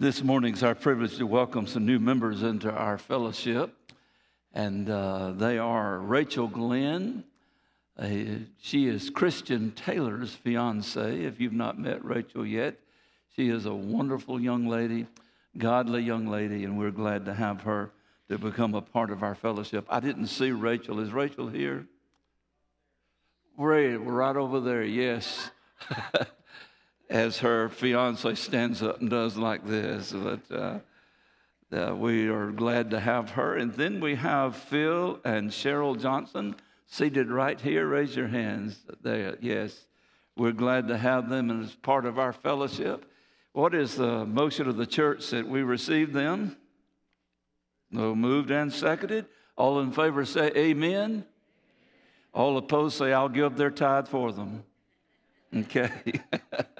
This morning it's our privilege to welcome some new members into our fellowship, and uh, they are Rachel Glenn. Uh, she is Christian Taylor's fiance. If you've not met Rachel yet, she is a wonderful young lady, godly young lady, and we're glad to have her to become a part of our fellowship. I didn't see Rachel. Is Rachel here? Right, right over there. Yes. as her fiance stands up and does like this. But uh, uh, we are glad to have her. And then we have Phil and Cheryl Johnson seated right here. Raise your hands. There, yes. We're glad to have them as part of our fellowship. What is the motion of the church that we receive them? No, moved and seconded. All in favor say amen. All opposed say, I'll give their tithe for them. Okay.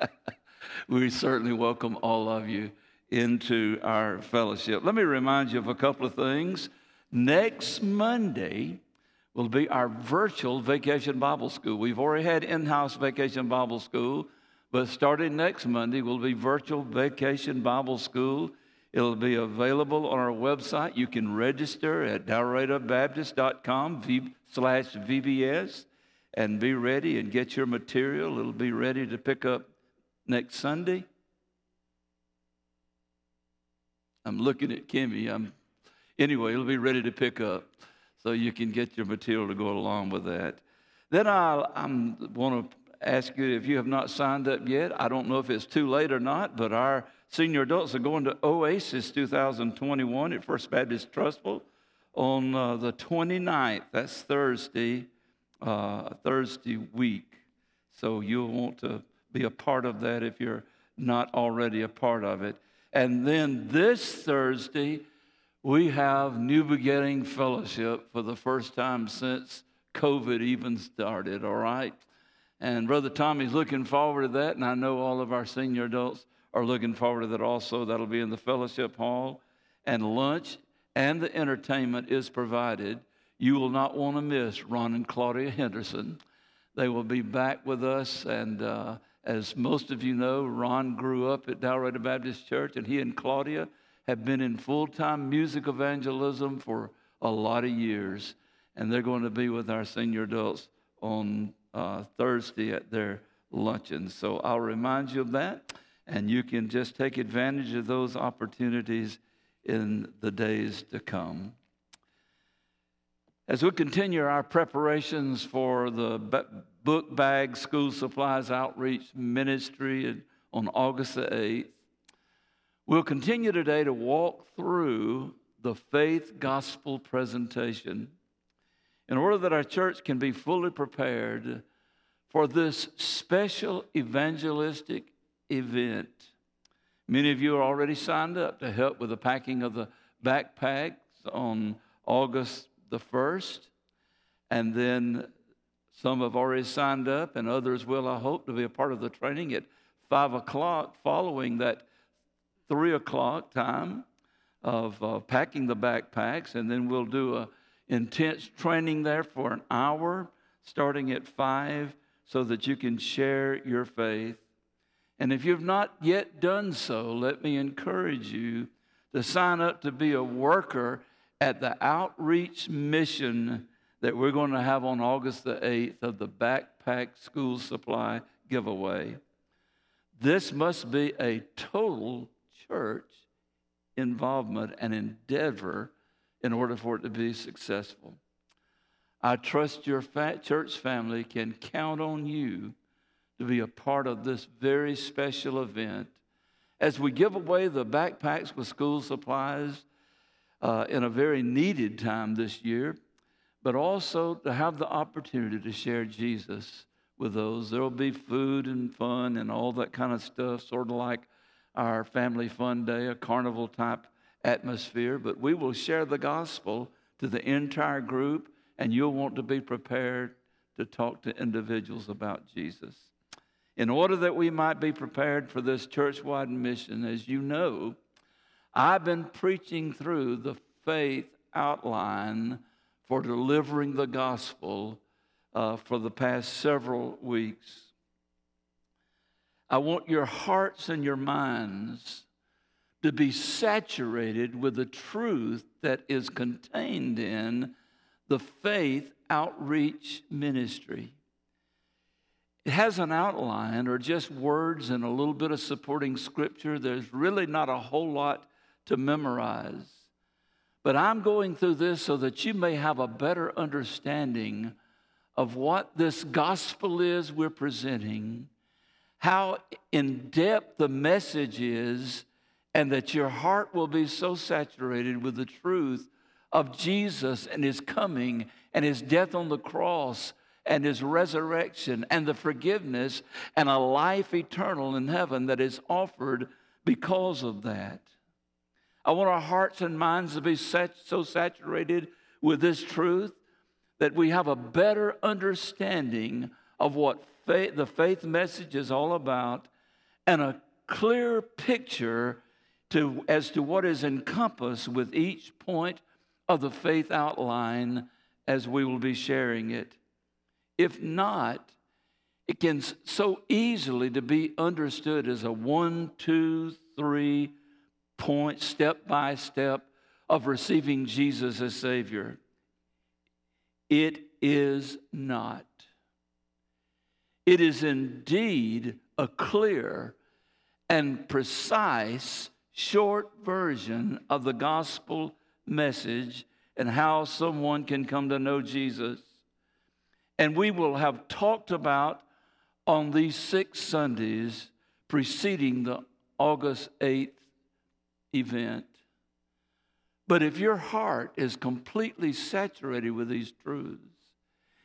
we certainly welcome all of you into our fellowship. Let me remind you of a couple of things. Next Monday will be our virtual vacation Bible school. We've already had in house vacation Bible school, but starting next Monday will be virtual vacation Bible school. It'll be available on our website. You can register at dalraidabaptist.com slash VBS and be ready and get your material. It'll be ready to pick up next Sunday. I'm looking at Kimmy. I'm, anyway, it'll be ready to pick up so you can get your material to go along with that. Then I I'm want to ask you if you have not signed up yet. I don't know if it's too late or not, but our senior adults are going to Oasis 2021 at First Baptist Trussville on uh, the 29th. That's Thursday uh, Thursday week. So you'll want to be a part of that if you're not already a part of it. And then this Thursday, we have New Beginning Fellowship for the first time since COVID even started, all right? And Brother Tommy's looking forward to that, and I know all of our senior adults are looking forward to that also. That'll be in the fellowship hall, and lunch and the entertainment is provided. You will not want to miss Ron and Claudia Henderson. They will be back with us. And uh, as most of you know, Ron grew up at Dalraida Baptist Church, and he and Claudia have been in full time music evangelism for a lot of years. And they're going to be with our senior adults on uh, Thursday at their luncheon. So I'll remind you of that, and you can just take advantage of those opportunities in the days to come. As we continue our preparations for the book bag school supplies outreach ministry on August the 8th, we'll continue today to walk through the faith gospel presentation in order that our church can be fully prepared for this special evangelistic event. Many of you are already signed up to help with the packing of the backpacks on August the first, and then some have already signed up, and others will, I hope, to be a part of the training at five o'clock following that three o'clock time of uh, packing the backpacks, and then we'll do a intense training there for an hour starting at five so that you can share your faith. And if you've not yet done so, let me encourage you to sign up to be a worker at the outreach mission that we're going to have on August the 8th of the Backpack School Supply giveaway. This must be a total church involvement and endeavor in order for it to be successful. I trust your church family can count on you to be a part of this very special event. As we give away the backpacks with school supplies, uh, in a very needed time this year, but also to have the opportunity to share Jesus with those. There will be food and fun and all that kind of stuff, sort of like our family fun day, a carnival type atmosphere, but we will share the gospel to the entire group, and you'll want to be prepared to talk to individuals about Jesus. In order that we might be prepared for this church wide mission, as you know, I've been preaching through the faith outline for delivering the gospel uh, for the past several weeks. I want your hearts and your minds to be saturated with the truth that is contained in the faith outreach ministry. It has an outline or just words and a little bit of supporting scripture. There's really not a whole lot to memorize. But I'm going through this so that you may have a better understanding of what this gospel is we're presenting, how in depth the message is, and that your heart will be so saturated with the truth of Jesus and his coming and his death on the cross and his resurrection and the forgiveness and a life eternal in heaven that is offered because of that. I want our hearts and minds to be so saturated with this truth that we have a better understanding of what faith, the faith message is all about and a clear picture to, as to what is encompassed with each point of the faith outline as we will be sharing it. If not, it can so easily to be understood as a one, two, three point, step by step of receiving Jesus as Savior. It is not. It is indeed a clear and precise short version of the gospel message and how someone can come to know Jesus. And we will have talked about on these six Sundays preceding the August 8th event. But if your heart is completely saturated with these truths,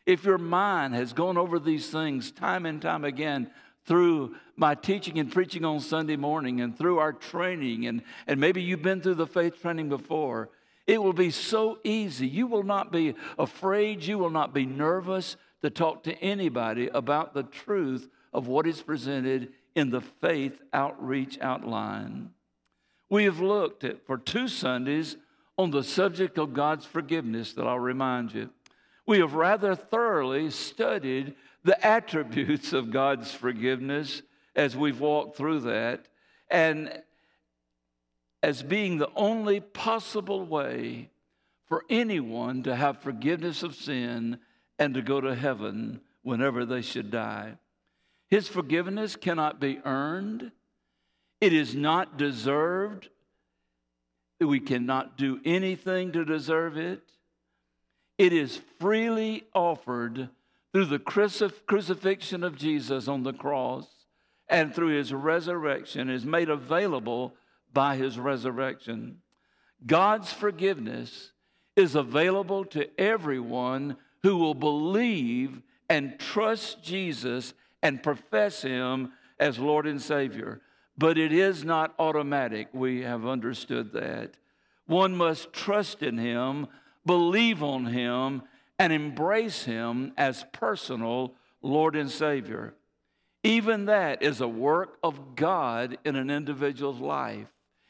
if your mind has gone over these things time and time again through my teaching and preaching on Sunday morning and through our training, and, and maybe you've been through the faith training before, it will be so easy. You will not be afraid, you will not be nervous to talk to anybody about the truth of what is presented in the faith outreach outline. We have looked at for two Sundays on the subject of God's forgiveness that I'll remind you. We have rather thoroughly studied the attributes of God's forgiveness as we've walked through that. And as being the only possible way for anyone to have forgiveness of sin and to go to heaven whenever they should die. His forgiveness cannot be earned, it is not deserved. We cannot do anything to deserve it. It is freely offered through the crucifixion of Jesus on the cross and through his resurrection is made available by his resurrection. God's forgiveness is available to everyone who will believe and trust Jesus and profess him as Lord and Savior. But it is not automatic. We have understood that. One must trust in him, believe on him, and embrace him as personal Lord and Savior. Even that is a work of God in an individual's life.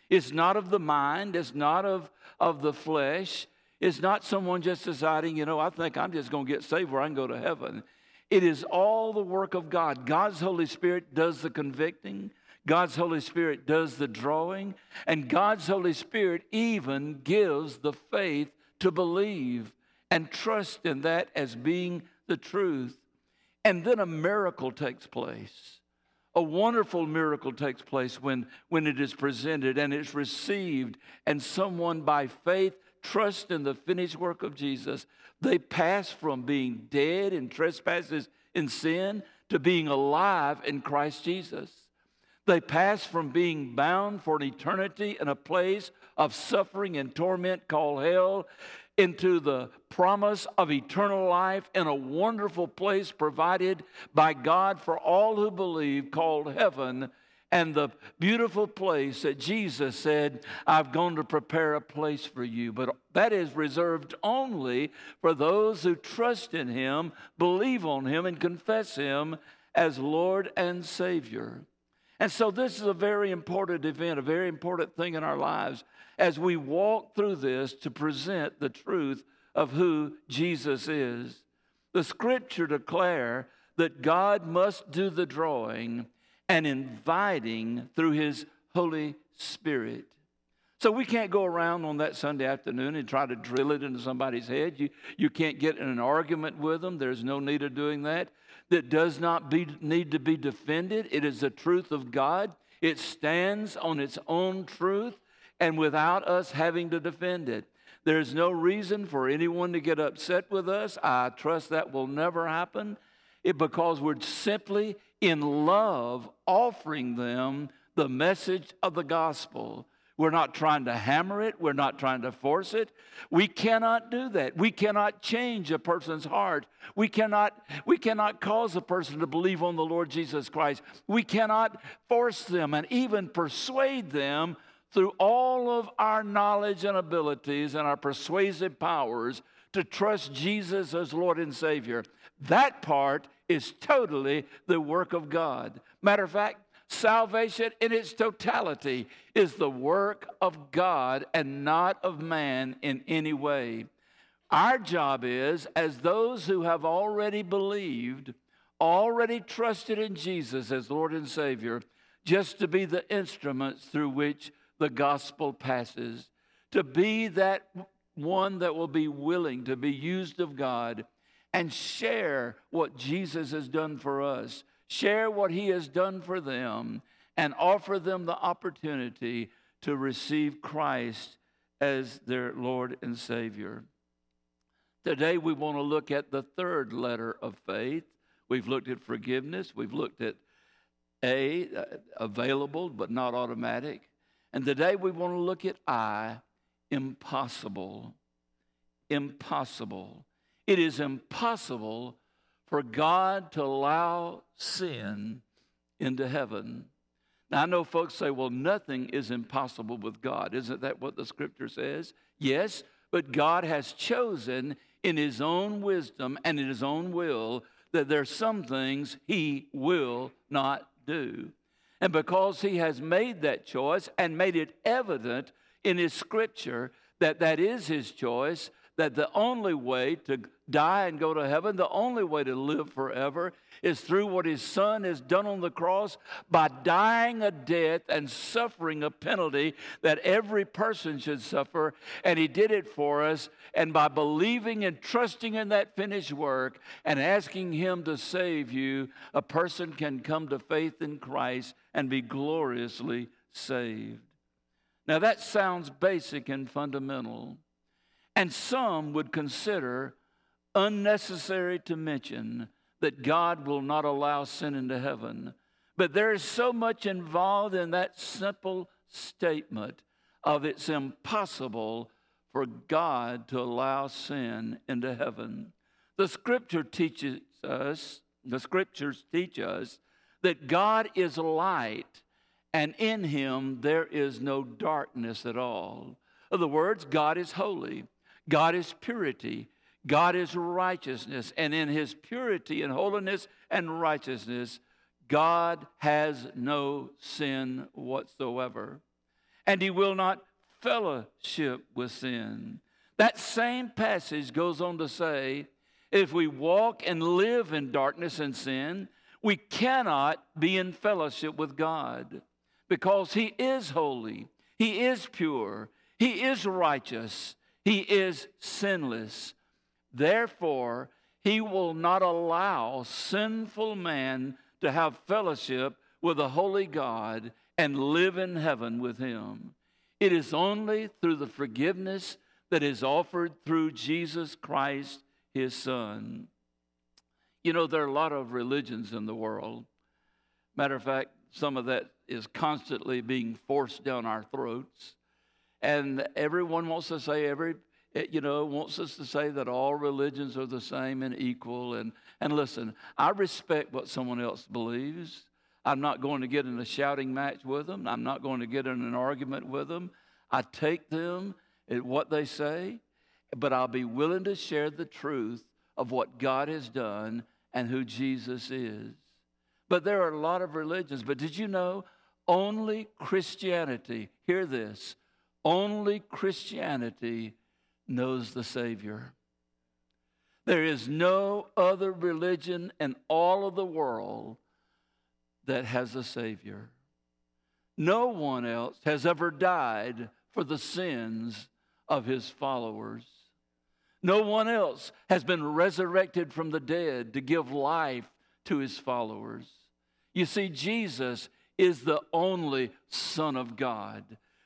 It's not of the mind, it's not of, of the flesh. It's not someone just deciding, you know, I think I'm just going to get saved where I can go to heaven. It is all the work of God. God's Holy Spirit does the convicting, God's Holy Spirit does the drawing, and God's Holy Spirit even gives the faith to believe and trust in that as being the truth. And then a miracle takes place a wonderful miracle takes place when, when it is presented and it's received, and someone by faith trusts in the finished work of Jesus. They pass from being dead in trespasses and sin to being alive in Christ Jesus. They pass from being bound for an eternity in a place of suffering and torment called hell into the promise of eternal life in a wonderful place provided by God for all who believe, called heaven, and the beautiful place that Jesus said, I've gone to prepare a place for you. But that is reserved only for those who trust in Him, believe on Him, and confess Him as Lord and Savior. And so, this is a very important event, a very important thing in our lives as we walk through this to present the truth of who Jesus is. The scripture declare that God must do the drawing and inviting through his Holy Spirit. So we can't go around on that Sunday afternoon and try to drill it into somebody's head. You, you can't get in an argument with them. There's no need of doing that. That does not be, need to be defended. It is the truth of God. It stands on its own truth and without us having to defend it. There's no reason for anyone to get upset with us. I trust that will never happen it, because we're simply in love offering them the message of the gospel. We're not trying to hammer it. We're not trying to force it. We cannot do that. We cannot change a person's heart. We cannot, we cannot cause a person to believe on the Lord Jesus Christ. We cannot force them and even persuade them through all of our knowledge and abilities and our persuasive powers to trust Jesus as Lord and Savior. That part is totally the work of God. Matter of fact, salvation in its totality is the work of God and not of man in any way. Our job is, as those who have already believed, already trusted in Jesus as Lord and Savior, just to be the instruments through which the gospel passes, to be that one that will be willing to be used of God and share what Jesus has done for us share what He has done for them, and offer them the opportunity to receive Christ as their Lord and Savior. Today, we want to look at the third letter of faith. We've looked at forgiveness, we've looked at A, uh, available but not automatic. And today, we want to look at I, impossible. Impossible. It is impossible for God to allow sin into heaven. Now, I know folks say, well, nothing is impossible with God. Isn't that what the scripture says? Yes, but God has chosen in His own wisdom and in His own will that there's some things He will not do. And because He has made that choice and made it evident in His scripture that that is His choice, that the only way to die and go to heaven, the only way to live forever is through what his son has done on the cross by dying a death and suffering a penalty that every person should suffer. And he did it for us. And by believing and trusting in that finished work and asking him to save you, a person can come to faith in Christ and be gloriously saved. Now, that sounds basic and fundamental. And some would consider unnecessary to mention that God will not allow sin into heaven. But there is so much involved in that simple statement of it's impossible for God to allow sin into heaven. The scripture teaches us, the scriptures teach us that God is light and in him there is no darkness at all. In other words, God is holy. God is purity. God is righteousness. And in his purity and holiness and righteousness, God has no sin whatsoever. And he will not fellowship with sin. That same passage goes on to say if we walk and live in darkness and sin, we cannot be in fellowship with God because he is holy, he is pure, he is righteous, he is sinless. Therefore, he will not allow sinful man to have fellowship with a holy God and live in heaven with him. It is only through the forgiveness that is offered through Jesus Christ, his Son. You know, there are a lot of religions in the world. Matter of fact, some of that is constantly being forced down our throats. And everyone wants to say, every, eh, you know, wants us to say that all religions are the same and equal. And, and listen, I respect what someone else believes. I'm not going to get in a shouting match with them. I'm not going to get in an argument with them. I take them at what they say, but I'll be willing to share the truth of what God has done and who Jesus is. But there are a lot of religions. But did you know only Christianity, hear this, only Christianity knows the Savior. There is no other religion in all of the world that has a Savior. No one else has ever died for the sins of his followers. No one else has been resurrected from the dead to give life to his followers. You see, Jesus is the only Son of God.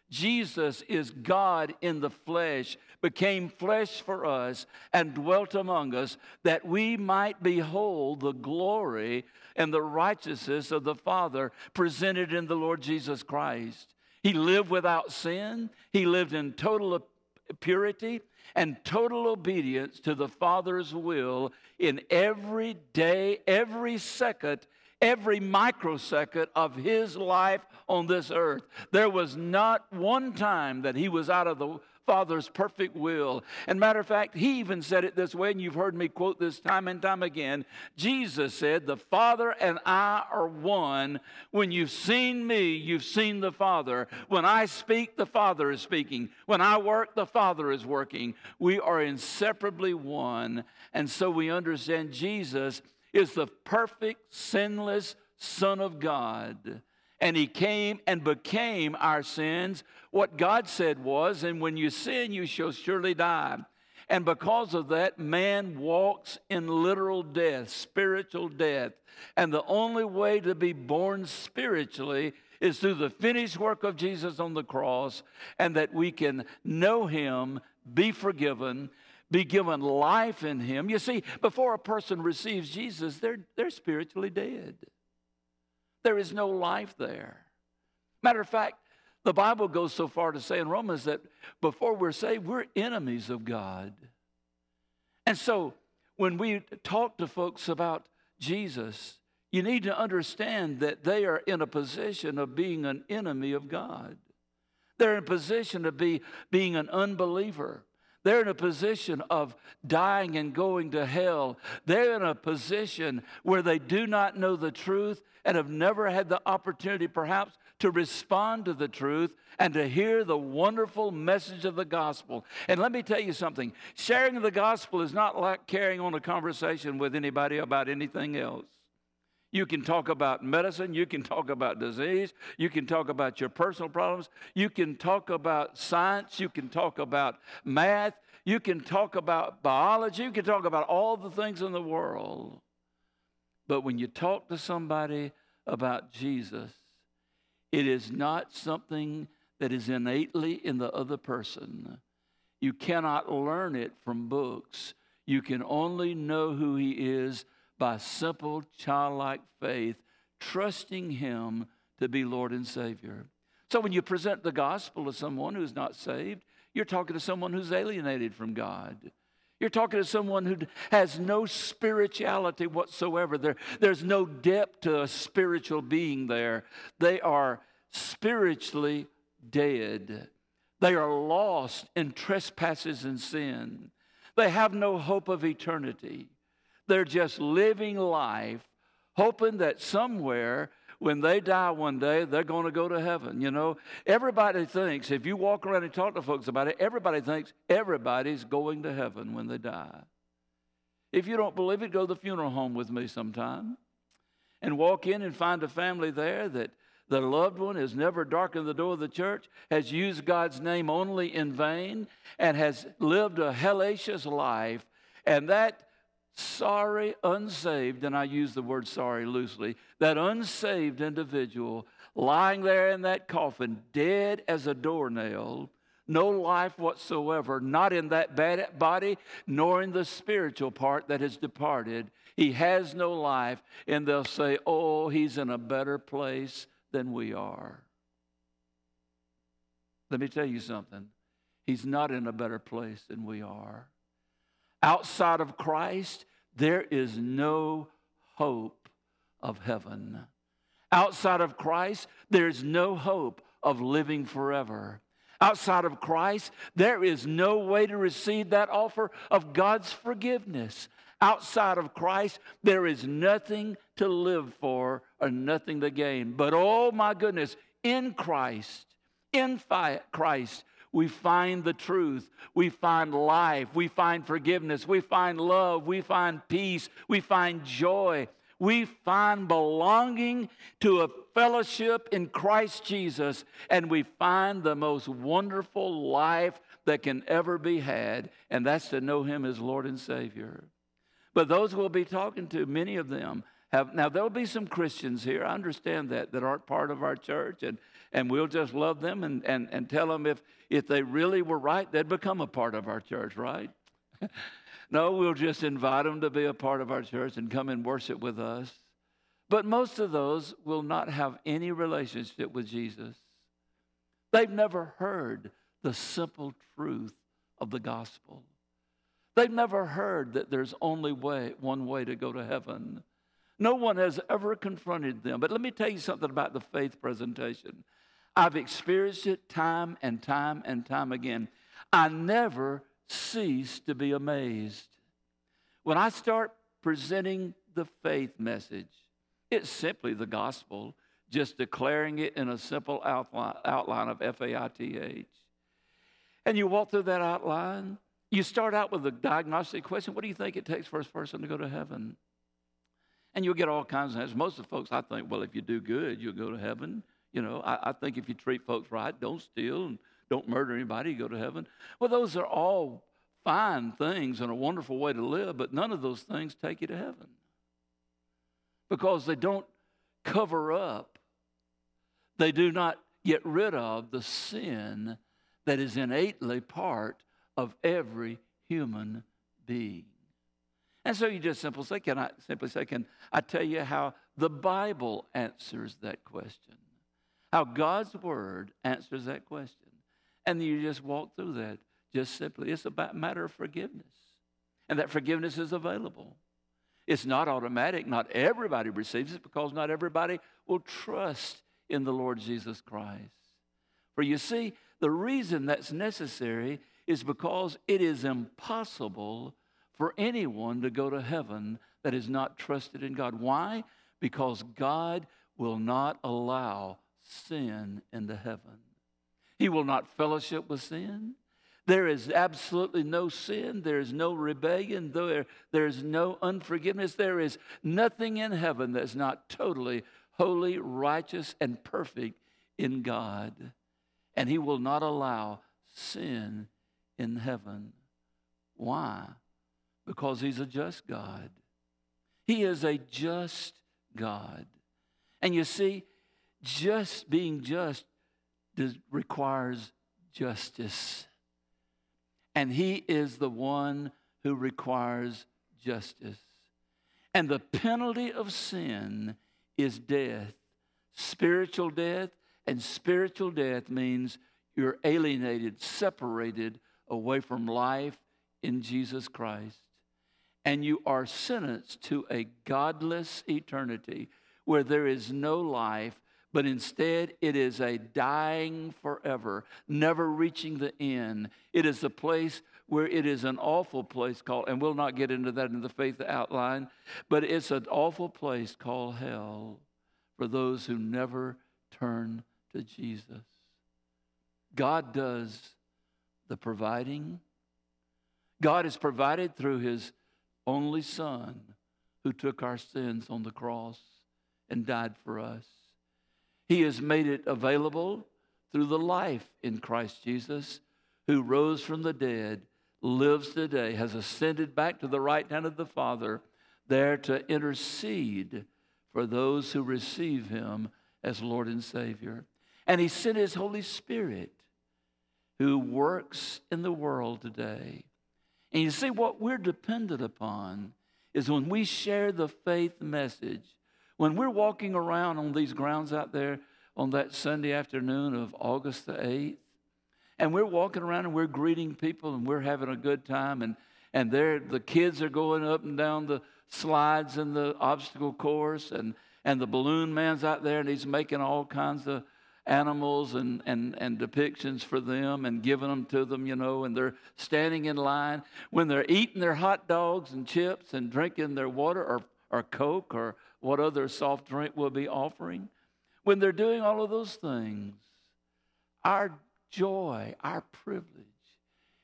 Jesus is God in the flesh, became flesh for us, and dwelt among us, that we might behold the glory and the righteousness of the Father presented in the Lord Jesus Christ. He lived without sin, he lived in total purity and total obedience to the Father's will in every day, every second, every microsecond of his life on this earth. There was not one time that he was out of the Father's perfect will. And matter of fact, he even said it this way, and you've heard me quote this time and time again. Jesus said, The Father and I are one. When you've seen me, you've seen the Father. When I speak, the Father is speaking. When I work, the Father is working. We are inseparably one. And so we understand Jesus is the perfect, sinless Son of God and he came and became our sins. What God said was, and when you sin, you shall surely die. And because of that, man walks in literal death, spiritual death. And the only way to be born spiritually is through the finished work of Jesus on the cross, and that we can know him, be forgiven, be given life in him. You see, before a person receives Jesus, they're, they're spiritually dead. There is no life there. Matter of fact, the Bible goes so far to say in Romans that before we're saved, we're enemies of God. And so when we talk to folks about Jesus, you need to understand that they are in a position of being an enemy of God. They're in a position of be, being an unbeliever. They're in a position of dying and going to hell. They're in a position where they do not know the truth and have never had the opportunity, perhaps, to respond to the truth and to hear the wonderful message of the gospel. And let me tell you something sharing the gospel is not like carrying on a conversation with anybody about anything else. You can talk about medicine. You can talk about disease. You can talk about your personal problems. You can talk about science. You can talk about math. You can talk about biology. You can talk about all the things in the world. But when you talk to somebody about Jesus, it is not something that is innately in the other person. You cannot learn it from books. You can only know who he is by simple childlike faith, trusting Him to be Lord and Savior. So when you present the gospel to someone who's not saved, you're talking to someone who's alienated from God. You're talking to someone who has no spirituality whatsoever. There, there's no depth to a spiritual being there. They are spiritually dead. They are lost in trespasses and sin. They have no hope of eternity. They're just living life, hoping that somewhere when they die one day, they're going to go to heaven. You know, everybody thinks, if you walk around and talk to folks about it, everybody thinks everybody's going to heaven when they die. If you don't believe it, go to the funeral home with me sometime and walk in and find a family there that the loved one has never darkened the door of the church, has used God's name only in vain, and has lived a hellacious life. And that sorry, unsaved, and I use the word sorry loosely, that unsaved individual lying there in that coffin, dead as a doornail, no life whatsoever, not in that body, nor in the spiritual part that has departed. He has no life, and they'll say, Oh, he's in a better place than we are. Let me tell you something. He's not in a better place than we are. Outside of Christ, there is no hope of heaven. Outside of Christ, there's no hope of living forever. Outside of Christ, there is no way to receive that offer of God's forgiveness. Outside of Christ, there is nothing to live for or nothing to gain. But oh my goodness, in Christ, in Christ, we find the truth. We find life. We find forgiveness. We find love. We find peace. We find joy. We find belonging to a fellowship in Christ Jesus, and we find the most wonderful life that can ever be had, and that's to know Him as Lord and Savior. But those we'll be talking to, many of them have, now there'll be some Christians here, I understand that, that aren't part of our church, and, and we'll just love them and, and, and tell them if, if they really were right, they'd become a part of our church, right? no, we'll just invite them to be a part of our church and come and worship with us. But most of those will not have any relationship with Jesus. They've never heard the simple truth of the gospel. They've never heard that there's only way, one way to go to heaven. No one has ever confronted them. But let me tell you something about the faith presentation. I've experienced it time and time and time again. I never cease to be amazed. When I start presenting the faith message, it's simply the gospel, just declaring it in a simple outline, of F A I T H. And you walk through that outline, you start out with a diagnostic question What do you think it takes for a person to go to heaven? And you'll get all kinds of answers. Most of the folks, I think, well, if you do good, you'll go to heaven. You know, I, I think if you treat folks right, don't steal and don't murder anybody, you go to heaven. Well, those are all fine things and a wonderful way to live, but none of those things take you to heaven because they don't cover up, they do not get rid of the sin that is innately part of every human being. And so you just simply say, can I simply say, can I tell you how the Bible answers that question? How God's word answers that question. And you just walk through that just simply. It's a matter of forgiveness. And that forgiveness is available. It's not automatic. Not everybody receives it because not everybody will trust in the Lord Jesus Christ. For you see, the reason that's necessary is because it is impossible for anyone to go to heaven that is not trusted in God. Why? Because God will not allow sin into heaven. He will not fellowship with sin. There is absolutely no sin. There is no rebellion. There, there is no unforgiveness. There is nothing in heaven that's not totally holy, righteous, and perfect in God. And He will not allow sin in heaven. Why? Because He's a just God. He is a just God. And you see, just being just requires justice. And he is the one who requires justice. And the penalty of sin is death, spiritual death. And spiritual death means you're alienated, separated away from life in Jesus Christ. And you are sentenced to a godless eternity where there is no life but instead it is a dying forever, never reaching the end. It is a place where it is an awful place called, and we'll not get into that in the faith outline, but it's an awful place called hell for those who never turn to Jesus. God does the providing. God is provided through his only Son who took our sins on the cross and died for us. He has made it available through the life in Christ Jesus, who rose from the dead, lives today, has ascended back to the right hand of the Father, there to intercede for those who receive him as Lord and Savior. And he sent his Holy Spirit who works in the world today. And you see, what we're dependent upon is when we share the faith message when we're walking around on these grounds out there on that Sunday afternoon of August the 8th, and we're walking around and we're greeting people and we're having a good time, and, and there the kids are going up and down the slides and the obstacle course, and, and the balloon man's out there and he's making all kinds of animals and, and, and depictions for them and giving them to them, you know, and they're standing in line. When they're eating their hot dogs and chips and drinking their water or, or Coke or what other soft drink we'll be offering. When they're doing all of those things, our joy, our privilege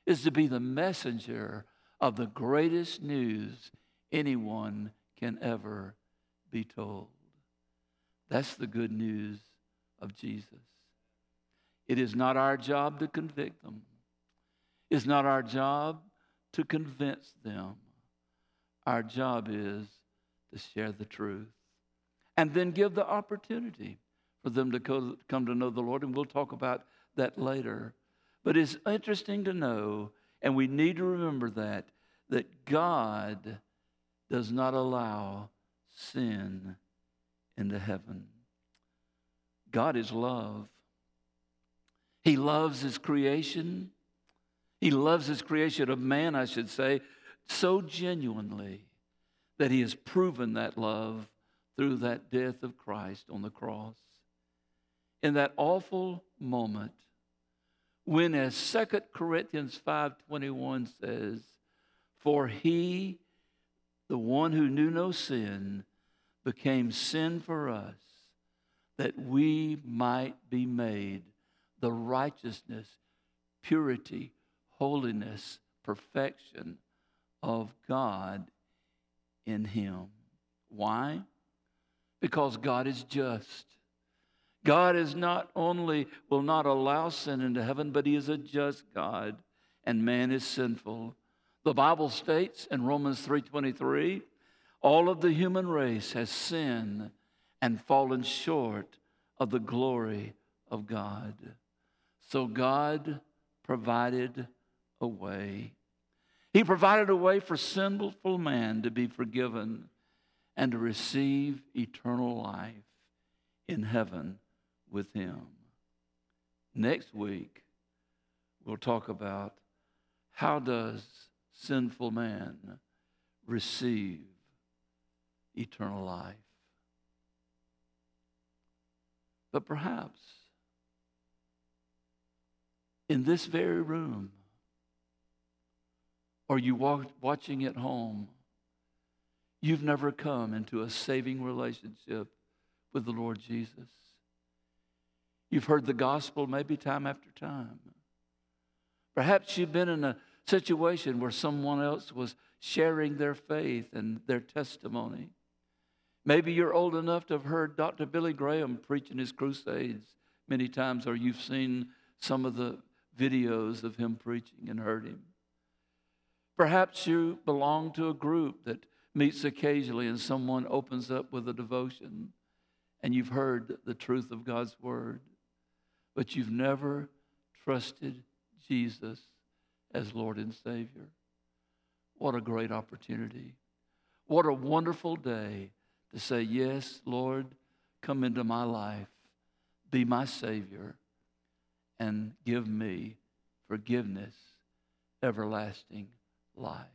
is to be the messenger of the greatest news anyone can ever be told. That's the good news of Jesus. It is not our job to convict them. It's not our job to convince them. Our job is to share the truth and then give the opportunity for them to come to know the Lord. And we'll talk about that later. But it's interesting to know, and we need to remember that, that God does not allow sin into heaven. God is love. He loves his creation. He loves his creation of man, I should say, so genuinely that he has proven that love through that death of Christ on the cross. In that awful moment, when as 2 Corinthians 5:21 says, "For he, the one who knew no sin, became sin for us, that we might be made the righteousness, purity, holiness, perfection of God in him. Why? Because God is just. God is not only will not allow sin into heaven, but he is a just God and man is sinful. The Bible states in Romans 3:23, all of the human race has sinned and fallen short of the glory of God. So God provided a way. He provided a way for sinful man to be forgiven and to receive eternal life in heaven with him. Next week, we'll talk about how does sinful man receive eternal life. But perhaps in this very room, or you walk, watching at home, you've never come into a saving relationship with the Lord Jesus. You've heard the gospel maybe time after time. Perhaps you've been in a situation where someone else was sharing their faith and their testimony. Maybe you're old enough to have heard Dr. Billy Graham preaching his crusades many times, or you've seen some of the videos of him preaching and heard him. Perhaps you belong to a group that meets occasionally and someone opens up with a devotion and you've heard the truth of God's word, but you've never trusted Jesus as Lord and Savior. What a great opportunity. What a wonderful day to say, Yes, Lord, come into my life, be my Savior and give me forgiveness, everlasting life.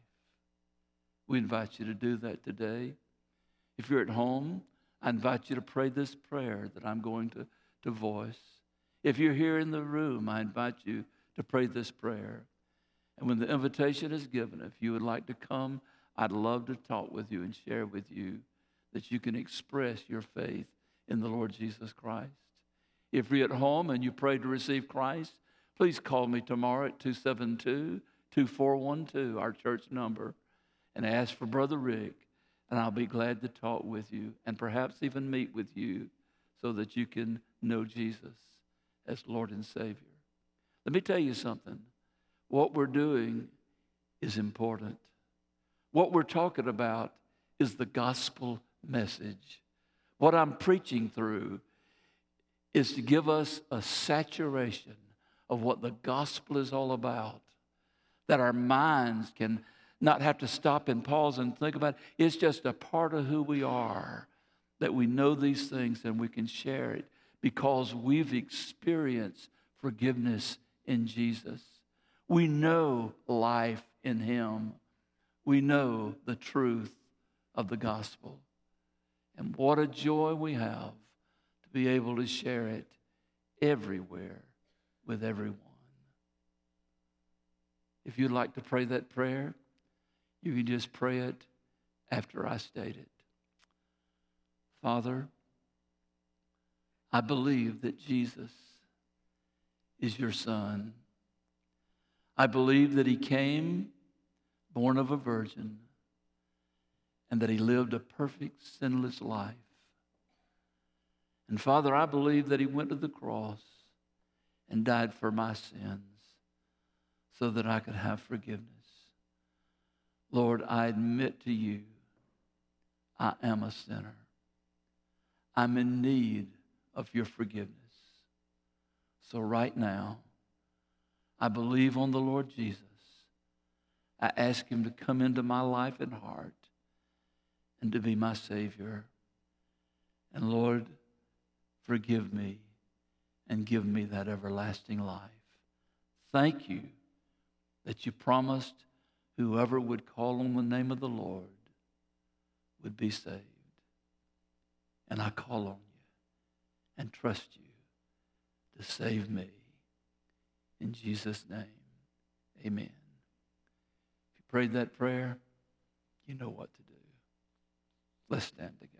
We invite you to do that today. If you're at home, I invite you to pray this prayer that I'm going to, to voice. If you're here in the room, I invite you to pray this prayer. And when the invitation is given, if you would like to come, I'd love to talk with you and share with you that you can express your faith in the Lord Jesus Christ. If you're at home and you pray to receive Christ, please call me tomorrow at 272 2412, our church number, and ask for Brother Rick, and I'll be glad to talk with you and perhaps even meet with you so that you can know Jesus as Lord and Savior. Let me tell you something. What we're doing is important. What we're talking about is the gospel message. What I'm preaching through is to give us a saturation of what the gospel is all about, that our minds can not have to stop and pause and think about it. It's just a part of who we are that we know these things and we can share it because we've experienced forgiveness in Jesus. We know life in Him. We know the truth of the gospel. And what a joy we have to be able to share it everywhere with everyone. If you'd like to pray that prayer, you can just pray it after I state it. Father, I believe that Jesus is your Son. I believe that He came born of a virgin and that He lived a perfect, sinless life And Father, I believe that He went to the cross and died for my sins so that I could have forgiveness. Lord, I admit to you, I am a sinner. I'm in need of your forgiveness. So, right now, I believe on the Lord Jesus. I ask him to come into my life and heart and to be my Savior. And Lord, forgive me and give me that everlasting life. Thank you that you promised whoever would call on the name of the Lord would be saved. And I call on you and trust you to save me. In Jesus' name, amen. If you prayed that prayer, you know what to do. Let's stand together.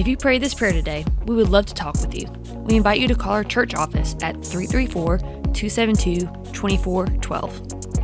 If you pray this prayer today, we would love to talk with you. We invite you to call our church office at 334 272 2412.